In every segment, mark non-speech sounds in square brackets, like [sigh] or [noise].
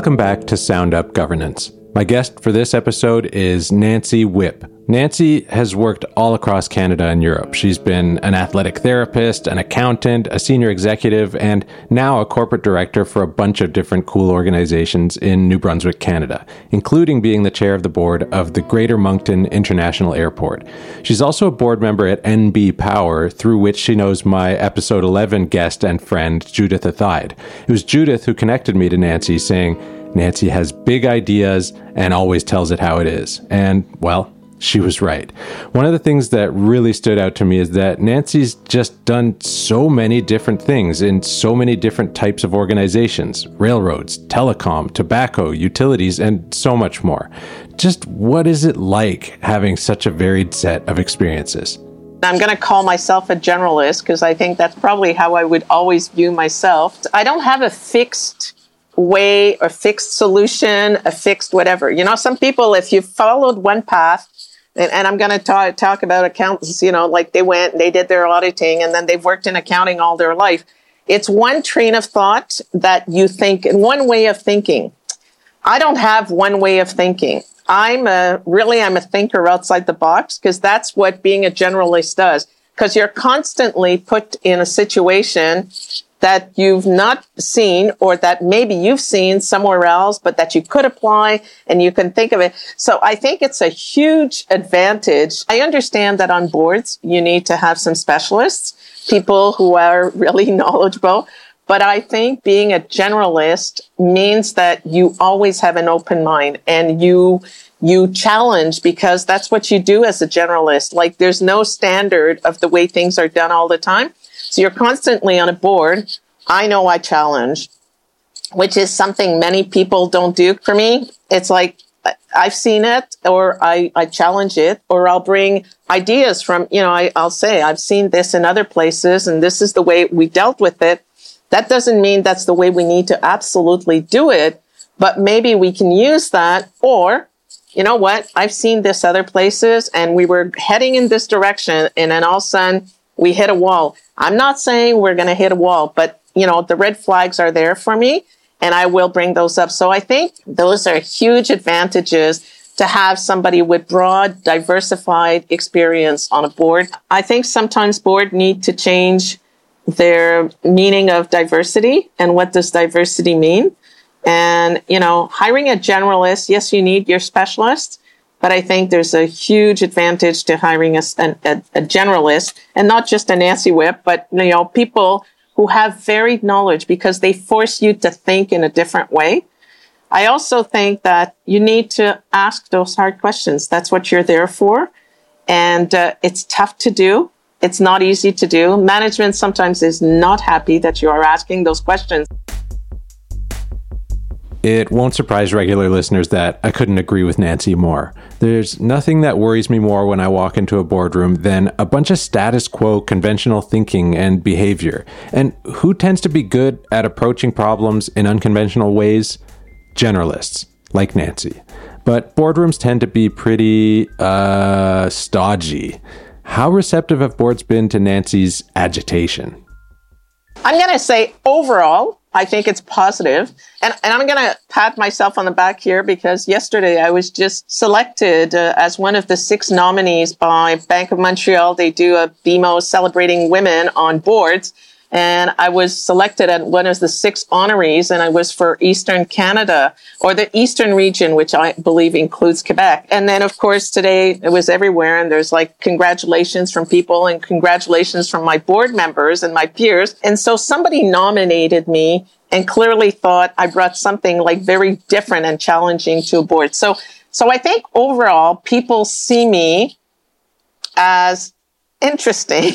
Welcome back to Ground Up Governance. My guest for this episode is Nancy Whipp. Nancy has worked all across Canada and Europe. She's been an athletic therapist, an accountant, a senior executive, and now a corporate director for a bunch of different cool organizations in New Brunswick, Canada, including being the chair of the board of the Greater Moncton International Airport. She's also a board member at NB Power, through which she knows my episode 11 guest and friend, Judith Athaide. It was Judith who connected me to Nancy, saying, Nancy has big ideas and always tells it how it is. And, well, she was right. One of the things that really stood out to me is that Nancy's just done so many different things in so many different types of organizations railroads, telecom, tobacco, utilities, and so much more. Just what is it like having such a varied set of experiences? I'm going to call myself a generalist because I think that's probably how I would always view myself. I don't have a fixed way or fixed solution, a fixed whatever. You know, some people, if you followed one path, and, and I'm going to talk, talk about accountants, you know, like they went, they did their auditing, and then they've worked in accounting all their life. It's one train of thought that you think, one way of thinking. I don't have one way of thinking. I'm a, really, I'm a thinker outside the box because that's what being a generalist does. Because you're constantly put in a situation that you've not seen or that maybe you've seen somewhere else, but that you could apply and you can think of it. So I think it's a huge advantage. I understand that on boards, you need to have some specialists, people who are [laughs] really knowledgeable. But I think being a generalist means that you always have an open mind and you, you challenge because that's what you do as a generalist. Like there's no standard of the way things are done all the time. So you're constantly on a board. I know I challenge, which is something many people don't do for me. It's like I've seen it or I, I challenge it or I'll bring ideas from, you know, I, I'll say I've seen this in other places and this is the way we dealt with it. That doesn't mean that's the way we need to absolutely do it, but maybe we can use that or you know what? I've seen this other places and we were heading in this direction and then all of a sudden we hit a wall. I'm not saying we're going to hit a wall, but you know, the red flags are there for me and I will bring those up. So I think those are huge advantages to have somebody with broad, diversified experience on a board. I think sometimes board need to change their meaning of diversity and what does diversity mean. And, you know, hiring a generalist, yes, you need your specialist, but I think there's a huge advantage to hiring a, a, a generalist and not just a Nancy Whipp, but you know, people who have varied knowledge because they force you to think in a different way. I also think that you need to ask those hard questions. That's what you're there for. And uh, it's tough to do. It's not easy to do. Management sometimes is not happy that you are asking those questions. It won't surprise regular listeners that I couldn't agree with Nancy more. There's nothing that worries me more when I walk into a boardroom than a bunch of status quo conventional thinking and behavior. And who tends to be good at approaching problems in unconventional ways? Generalists, like Nancy. But boardrooms tend to be pretty, uh, stodgy. How receptive have boards been to Nancy's agitation? I'm going to say overall, I think it's positive. And, and I'm going to pat myself on the back here because yesterday I was just selected uh, as one of the six nominees by Bank of Montreal. They do a BMO celebrating women on boards and I was selected at one of the six honorees, and I was for Eastern Canada or the Eastern region, which I believe includes Quebec. And then, of course, today it was everywhere, and there's like congratulations from people and congratulations from my board members and my peers. And so somebody nominated me and clearly thought I brought something like very different and challenging to a board. So, so I think overall people see me as interesting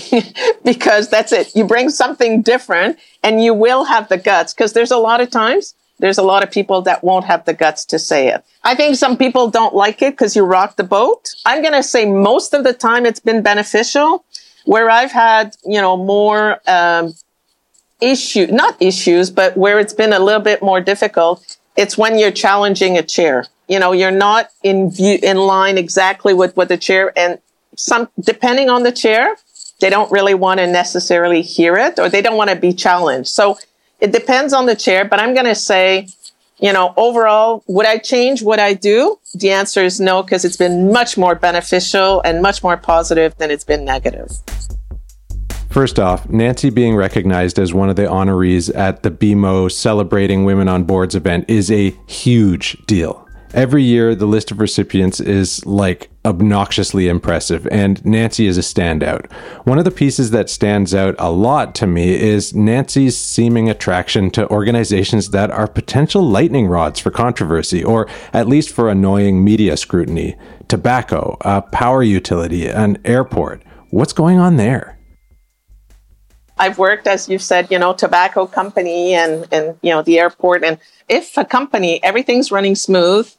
[laughs] because that's it. You bring something different and you will have the guts because there's a lot of times there's a lot of people that won't have the guts to say it. I think some people don't like it because you rock the boat. I'm going to say most of the time it's been beneficial where I've had, you know, more, um, issue, not issues, but where it's been a little bit more difficult. It's when you're challenging a chair. You know, you're not in view, in line exactly with what the chair and some, depending on the chair, they don't really want to necessarily hear it or they don't want to be challenged. So it depends on the chair, but I'm going to say you know, overall, would I change what I do? The answer is no, because it's been much more beneficial and much more positive than it's been negative. First off, Nancy being recognized as one of the honorees at the BMO Celebrating Women on Boards event is a huge deal. Every year, the list of recipients is like obnoxiously impressive, and Nancy is a standout. One of the pieces that stands out a lot to me is Nancy's seeming attraction to organizations that are potential lightning rods for controversy, or at least for annoying media scrutiny. Tobacco, a power utility, an airport. What's going on there? I've worked, as you've said, you know, tobacco company and, and, you know, the airport. And if a company, everything's running smooth,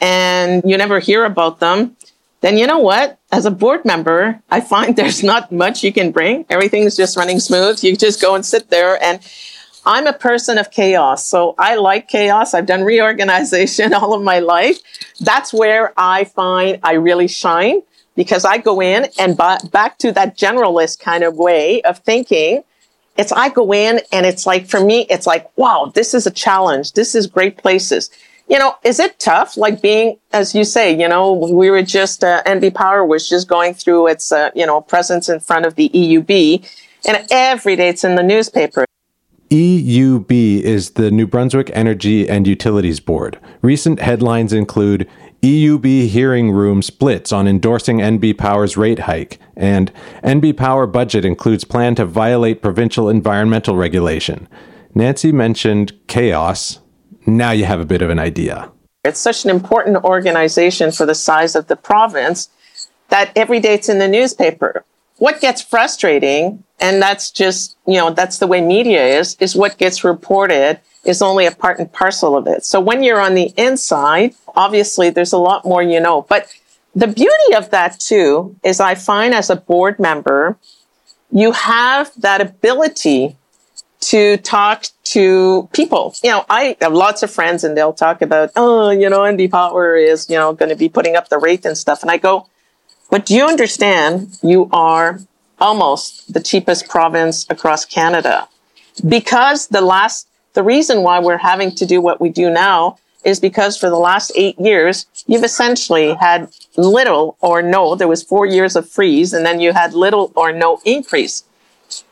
and you never hear about them, then you know what? As a board member, I find [laughs] there's not much you can bring. Everything's just running smooth. You just go and sit there and I'm a person of chaos. So I like chaos. I've done reorganization [laughs] all of my life. That's where I find I really shine because I go in and back to that generalist kind of way of thinking. It's I go in and it's like, for me, it's like, wow, this is a challenge. This is great places you know, is it tough? Like being, as you say, you know, we were just, uh, NB Power was just going through its, uh, you know, presence in front of the EUB and every day it's in the newspaper. EUB is the New Brunswick Energy and Utilities Board. Recent headlines include EUB hearing room splits on endorsing NB Power's rate hike, and NB Power budget includes plan to violate provincial environmental regulation. Nancy mentioned chaos, now you have a bit of an idea. It's such an important organization for the size of the province that every day it's in the newspaper. What gets frustrating, and that's just, you know, that's the way media is, is what gets reported is only a part and parcel of it. So when you're on the inside, obviously there's a lot more you know. But the beauty of that too is I find as a board member, you have that ability to talk to people. You know, I have lots of friends and they'll talk about, oh, you know, NB Power is, you know, going to be putting up the rate and stuff. And I go, but do you understand you are almost the cheapest province across Canada? Because the last, the reason why we're having to do what we do now is because for the last eight years, you've essentially had little or no, there was four years of freeze and then you had little or no increase.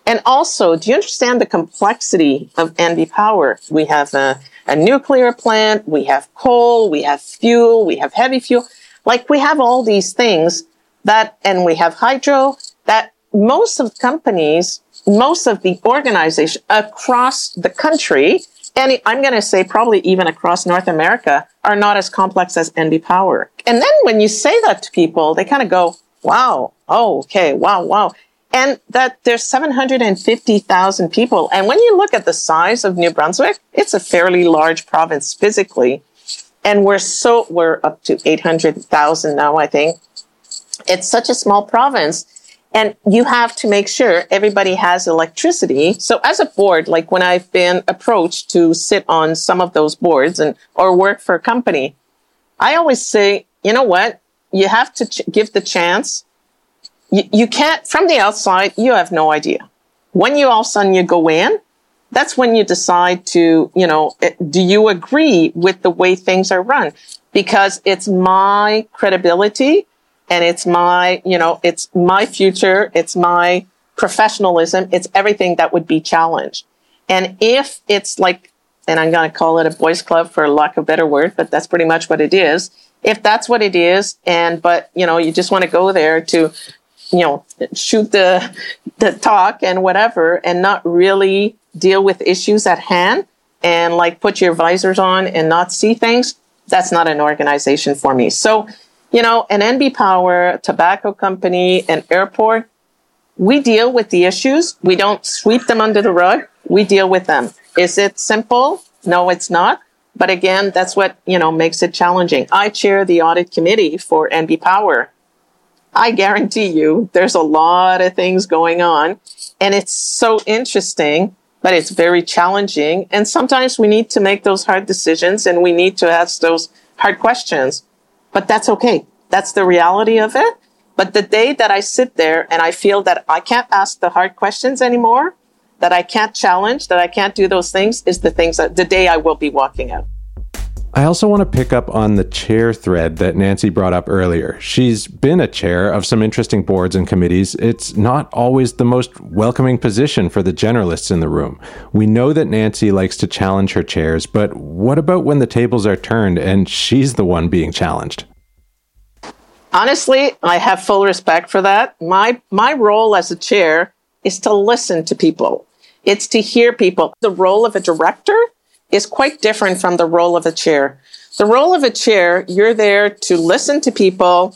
And also, do you understand the complexity of NB Power? We have a, a nuclear plant, we have coal, we have fuel, we have heavy fuel. Like we have all these things that, and we have hydro that most of companies, most of the organization across the country, and I'm going to say probably even across North America, are not as complex as NB Power. And then when you say that to people, they kind of go, wow, oh, okay, wow, wow and that there's 750,000 people. And when you look at the size of New Brunswick, it's a fairly large province physically. And we're so, we're up to 800,000 now, I think. It's such a small province. And you have to make sure everybody has electricity. So as a board, like when I've been approached to sit on some of those boards and, or work for a company, I always say, you know what? You have to ch- give the chance you, you can't, from the outside, you have no idea. When you all of a sudden you go in, that's when you decide to, you know, eh, do you agree with the way things are run? Because it's my credibility and it's my, you know, it's my future. It's my professionalism. It's everything that would be challenged. And if it's like, and I'm going to call it a boys club for lack of a better word, but that's pretty much what it is. If that's what it is, and, but, you know, you just want to go there to you know, shoot the, the talk and whatever and not really deal with issues at hand and like put your visors on and not see things, that's not an organization for me. So, you know, an NB Power, tobacco company, an airport, we deal with the issues. We don't sweep them under the rug. We deal with them. Is it simple? No, it's not. But again, that's what, you know, makes it challenging. I chair the audit committee for NB Power I guarantee you there's a lot of things going on and it's so interesting, but it's very challenging. And sometimes we need to make those hard decisions and we need to ask those hard questions, but that's okay. That's the reality of it. But the day that I sit there and I feel that I can't ask the hard questions anymore, that I can't challenge, that I can't do those things is the things that the day I will be walking out. I also want to pick up on the chair thread that Nancy brought up earlier. She's been a chair of some interesting boards and committees. It's not always the most welcoming position for the generalists in the room. We know that Nancy likes to challenge her chairs, but what about when the tables are turned and she's the one being challenged? Honestly, I have full respect for that. My my role as a chair is to listen to people. It's to hear people. The role of a director is quite different from the role of a chair. The role of a chair, you're there to listen to people.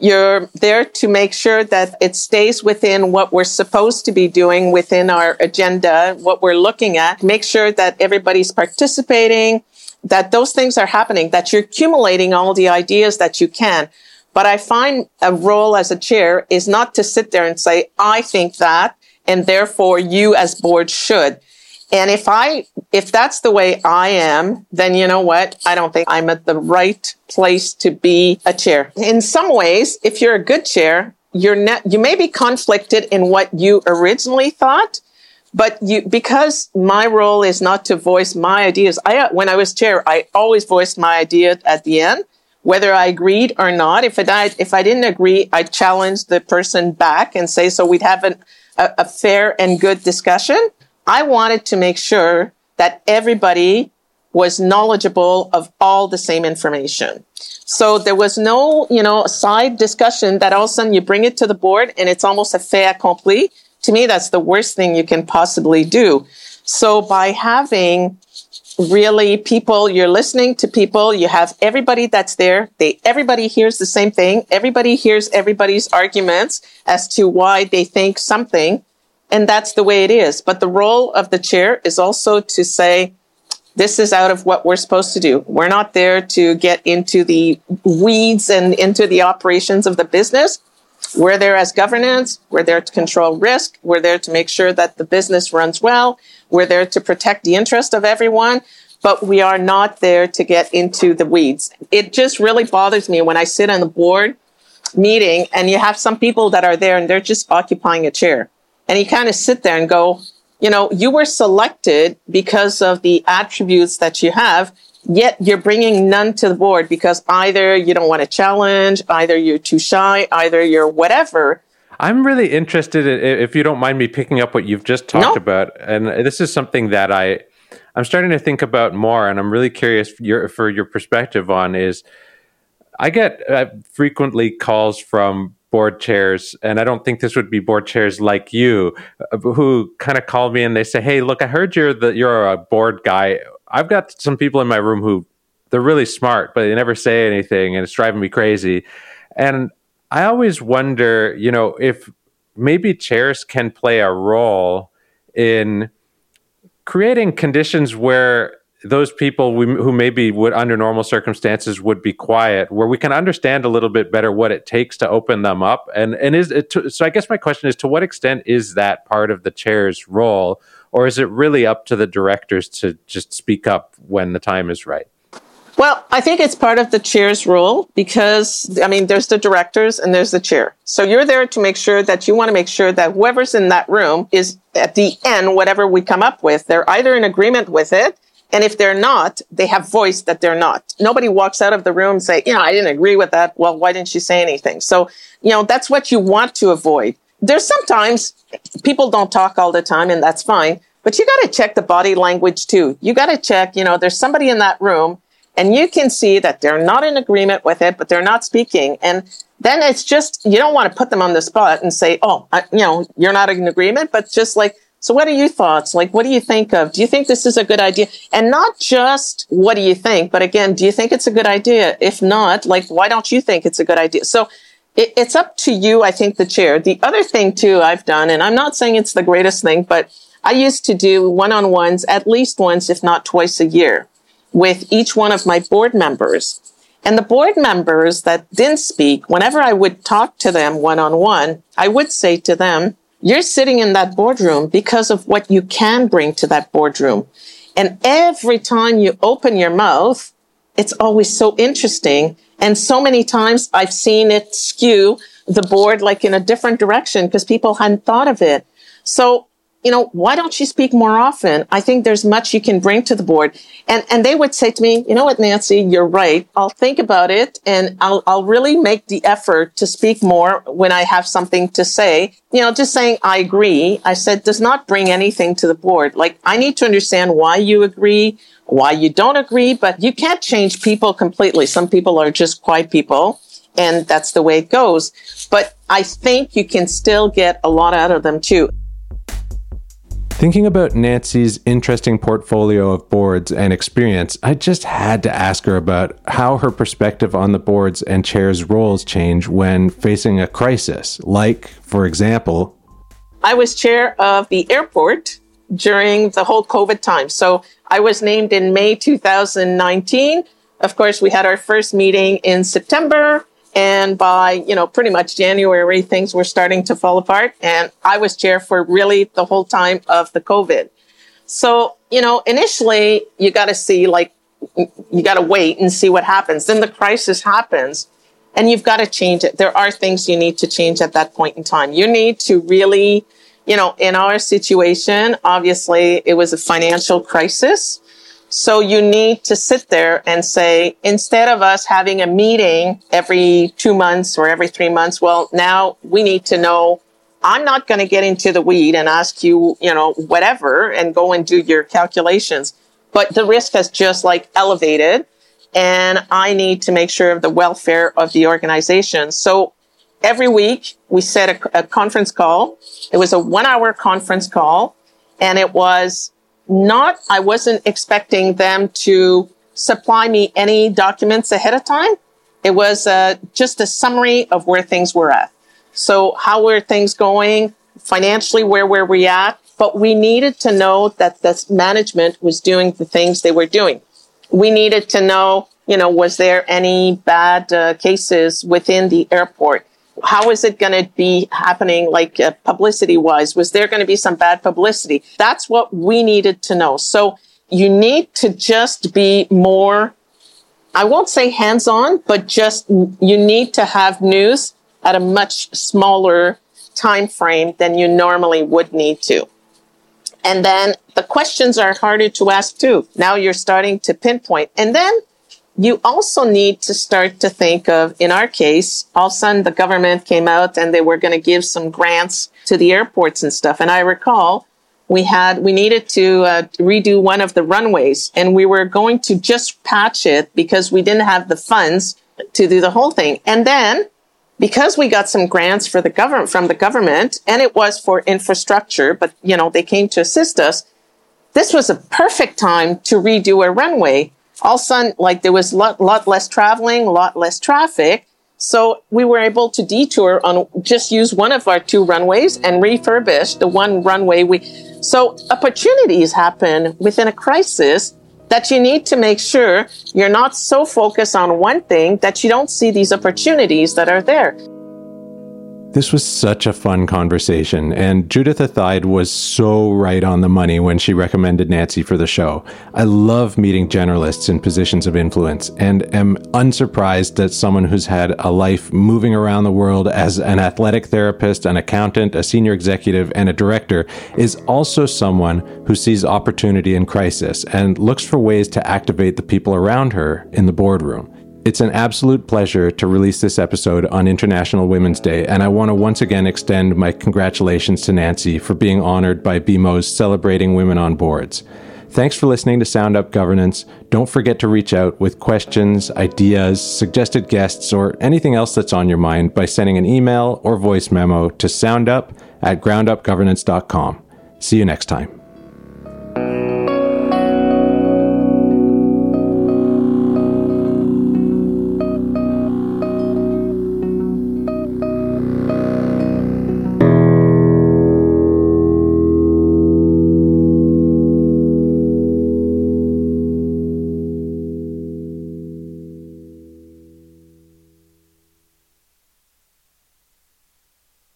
You're there to make sure that it stays within what we're supposed to be doing within our agenda, what we're looking at. Make sure that everybody's participating, that those things are happening, that you're accumulating all the ideas that you can. But I find a role as a chair is not to sit there and say, I think that, and therefore you as board should. And if I, if that's the way I am, then you know what? I don't think I'm at the right place to be a chair. In some ways, if you're a good chair, you're not, you may be conflicted in what you originally thought, but you, because my role is not to voice my ideas. I, when I was chair, I always voiced my idea at the end, whether I agreed or not. If I, if I didn't agree, I challenged the person back and say, so we'd have an, a, a fair and good discussion. I wanted to make sure that everybody was knowledgeable of all the same information. So there was no, you know, side discussion that all of a sudden you bring it to the board and it's almost a fait accompli. To me, that's the worst thing you can possibly do. So by having really people, you're listening to people, you have everybody that's there. They, everybody hears the same thing. Everybody hears everybody's arguments as to why they think something. And that's the way it is. But the role of the chair is also to say, this is out of what we're supposed to do. We're not there to get into the weeds and into the operations of the business. We're there as governance. We're there to control risk. We're there to make sure that the business runs well. We're there to protect the interest of everyone, but we are not there to get into the weeds. It just really bothers me when I sit on the board meeting and you have some people that are there and they're just occupying a chair and you kind of sit there and go, you know, you were selected because of the attributes that you have, yet you're bringing none to the board because either you don't want to challenge, either you're too shy, either you're whatever. I'm really interested in, if you don't mind me picking up what you've just talked no. about, and this is something that I I'm starting to think about more, and I'm really curious for your, for your perspective on is. I get uh, frequently calls from board chairs, and I don't think this would be board chairs like you, uh, who kind of called me and they say, "Hey, look, I heard you're the you're a board guy. I've got some people in my room who they're really smart, but they never say anything, and it's driving me crazy." And I always wonder, you know, if maybe chairs can play a role in creating conditions where those people we, who maybe would under normal circumstances would be quiet where we can understand a little bit better what it takes to open them up and and is it to, so i guess my question is to what extent is that part of the chair's role or is it really up to the directors to just speak up when the time is right well, I think it's part of the chair's role because, I mean, there's the directors and there's the chair. So you're there to make sure that you want to make sure that whoever's in that room is at the end, whatever we come up with, they're either in agreement with it and if they're not, they have voiced that they're not. Nobody walks out of the room and say, you know, I didn't agree with that. Well, why didn't you say anything? So, you know, that's what you want to avoid. There's sometimes people don't talk all the time and that's fine, but you got to check the body language too. You got to check, you know, there's somebody in that room and you can see that they're not in agreement with it, but they're not speaking. And then it's just, you don't want to put them on the spot and say, oh, I, you know, you're not in agreement, but just like, so what are your thoughts? Like, what do you think of? Do you think this is a good idea? And not just what do you think, but again, do you think it's a good idea? If not, like, why don't you think it's a good idea? So it, it's up to you, I think, the chair. The other thing too I've done, and I'm not saying it's the greatest thing, but I used to do one-on-ones at least once, if not twice a year with each one of my board members. And the board members that didn't speak, whenever I would talk to them one on one, I would say to them, you're sitting in that boardroom because of what you can bring to that boardroom. And every time you open your mouth, it's always so interesting. And so many times I've seen it skew the board like in a different direction because people hadn't thought of it. So you know, why don't you speak more often? I think there's much you can bring to the board. And, and they would say to me, you know what, Nancy, you're right. I'll think about it and I'll, I'll really make the effort to speak more when I have something to say. You know, just saying I agree, I said, does not bring anything to the board. Like, I need to understand why you agree, why you don't agree, but you can't change people completely. Some people are just quiet people and that's the way it goes. But I think you can still get a lot out of them too. Thinking about Nancy's interesting portfolio of boards and experience, I just had to ask her about how her perspective on the boards and chairs' roles change when facing a crisis. Like, for example, I was chair of the airport during the whole COVID time. So I was named in May 2019. Of course, we had our first meeting in September. And by, you know, pretty much January, things were starting to fall apart. And I was chair for really the whole time of the COVID. So, you know, initially you got to see like, you got to wait and see what happens. Then the crisis happens and you've got to change it. There are things you need to change at that point in time. You need to really, you know, in our situation, obviously it was a financial crisis. So you need to sit there and say, instead of us having a meeting every two months or every three months, well, now we need to know I'm not going to get into the weed and ask you, you know, whatever and go and do your calculations. But the risk has just like elevated and I need to make sure of the welfare of the organization. So every week we set a, a conference call. It was a one hour conference call and it was not, I wasn't expecting them to supply me any documents ahead of time. It was uh, just a summary of where things were at. So how were things going financially? Where were we at? But we needed to know that the management was doing the things they were doing. We needed to know, you know, was there any bad uh, cases within the airport? How is it going to be happening like uh, publicity wise was there going to be some bad publicity? That's what we needed to know. So you need to just be more i won't say hands on but just you need to have news at a much smaller time frame than you normally would need to. And then the questions are harder to ask too. Now you're starting to pinpoint. And then you also need to start to think of, in our case, all of a sudden the government came out and they were going to give some grants to the airports and stuff. And I recall we had, we needed to uh, redo one of the runways and we were going to just patch it because we didn't have the funds to do the whole thing. And then because we got some grants for the government, from the government and it was for infrastructure, but you know, they came to assist us. This was a perfect time to redo a runway all of a sudden, like there was a lot, lot less traveling, a lot less traffic. So we were able to detour on just use one of our two runways and refurbish the one runway we, so opportunities happen within a crisis that you need to make sure you're not so focused on one thing that you don't see these opportunities that are there. This was such a fun conversation, and Judith Athaide was so right on the money when she recommended Nancy for the show. I love meeting generalists in positions of influence, and am unsurprised that someone who's had a life moving around the world as an athletic therapist, an accountant, a senior executive, and a director is also someone who sees opportunity in crisis and looks for ways to activate the people around her in the boardroom. It's an absolute pleasure to release this episode on International Women's Day, and I want to once again extend my congratulations to Nancy for being honored by BMO's Celebrating Women on Boards. Thanks for listening to Ground Up Governance. Don't forget to reach out with questions, ideas, suggested guests, or anything else that's on your mind by sending an email or voice memo to groundup at groundupgovernance.com. See you next time.